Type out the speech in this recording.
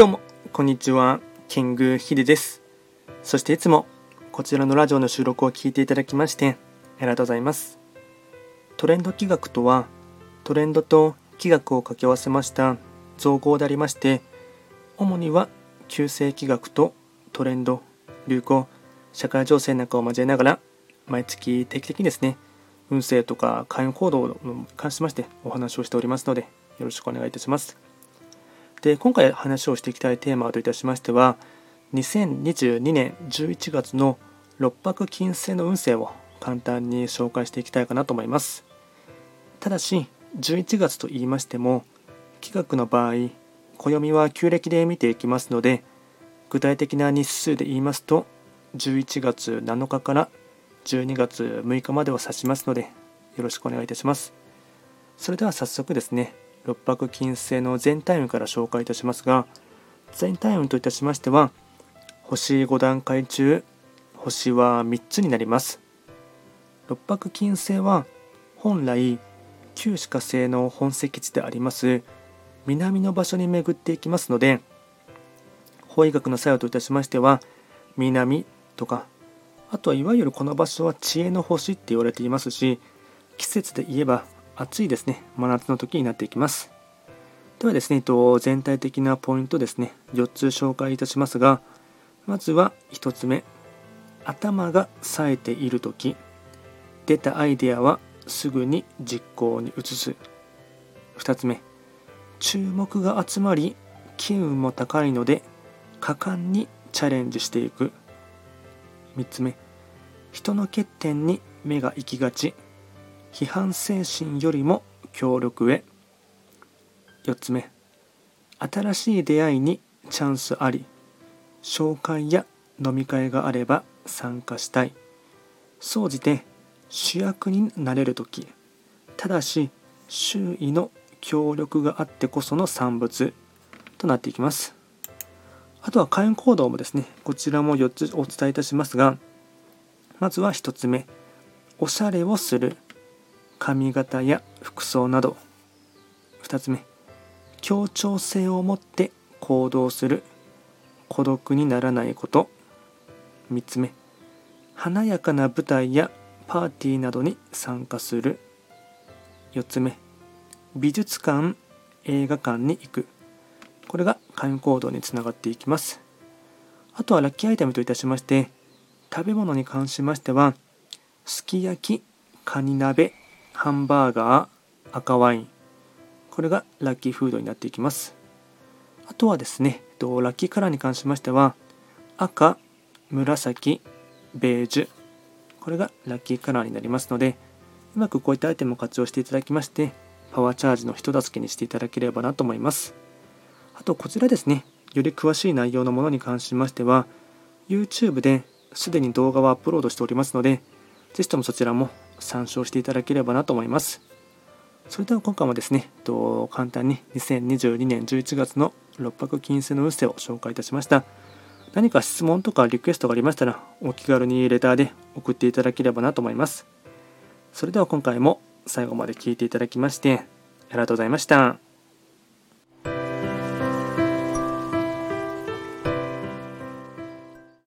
どうも、こんにちは。キングヒデです。そしていつもこちらのラジオの収録を聞いていただきましてありがとうございます。トレンド企画とは、トレンドと企画を掛け合わせました造語でありまして、主には旧世企画とトレンド、流行、社会情勢なんかを交えながら、毎月定期的にですね、運勢とか開運行動に関しましてお話をしておりますので、よろしくお願いいたします。で、今回話をしていきたいテーマといたしましては、2022年11月の六白金星の運勢を簡単に紹介していきたいかなと思います。ただし、11月と言いましても、企画の場合、暦は旧暦で見ていきますので、具体的な日数で言いますと、11月7日から12月6日までを指しますので、よろしくお願いいたします。それでは早速ですね、六白金星の全体運から紹介いたしますが、全体運といたしましては、星5段階中、星は3つになります。六白金星は、本来、旧歯科星の本石地であります南の場所に巡っていきますので法医学の作用といたしましては南とかあとはいわゆるこの場所は知恵の星って言われていますし季節で言えば暑いですね。真夏の時になっていきます。ではですね全体的なポイントですね。4つ紹介いたしますがまずは1つ目。頭が冴えている時。出たアイデアはすぐに実行に移す。2つ目。注目が集まり機運も高いので果敢にチャレンジしていく。3つ目。人の欠点に目が行きがち。批判精神よりも協力へ。4つ目。新しい出会いにチャンスあり。紹介や飲み会があれば参加したい。総じて主役になれる時。ただし周囲の協力があってこその産物。となっていきます。あとは開運行動もですね、こちらも4つお伝えいたしますが、まずは1つ目、おしゃれをする、髪型や服装など。2つ目、協調性を持って行動する、孤独にならないこと。3つ目、華やかな舞台やパーティーなどに参加する。4つ目、美術館、映画館に行く。これが開運行動につながっていきます。あとはラッキーアイテムといたしまして、食べ物に関しましては、すき焼き、カニ鍋、ハンバーガー、赤ワイン。これがラッキーフードになっていきます。あとはですね、ラッキーカラーに関しましては、赤、紫、ベージュ。これがラッキーカラーになりますので、うまくこういったアイテムを活用していただきまして、パワーチャージの人助けにしていただければなと思います。あとこちらですね、より詳しい内容のものに関しましては、YouTube ですでに動画をアップロードしておりますので、ぜひともそちらも参照していただければなと思います。それでは今回もですね、と簡単に2022年11月の六白金星の運勢を紹介いたしました。何か質問とかリクエストがありましたら、お気軽にレターで送っていただければなと思います。それでは今回も最後まで聴いていただきまして、ありがとうございました。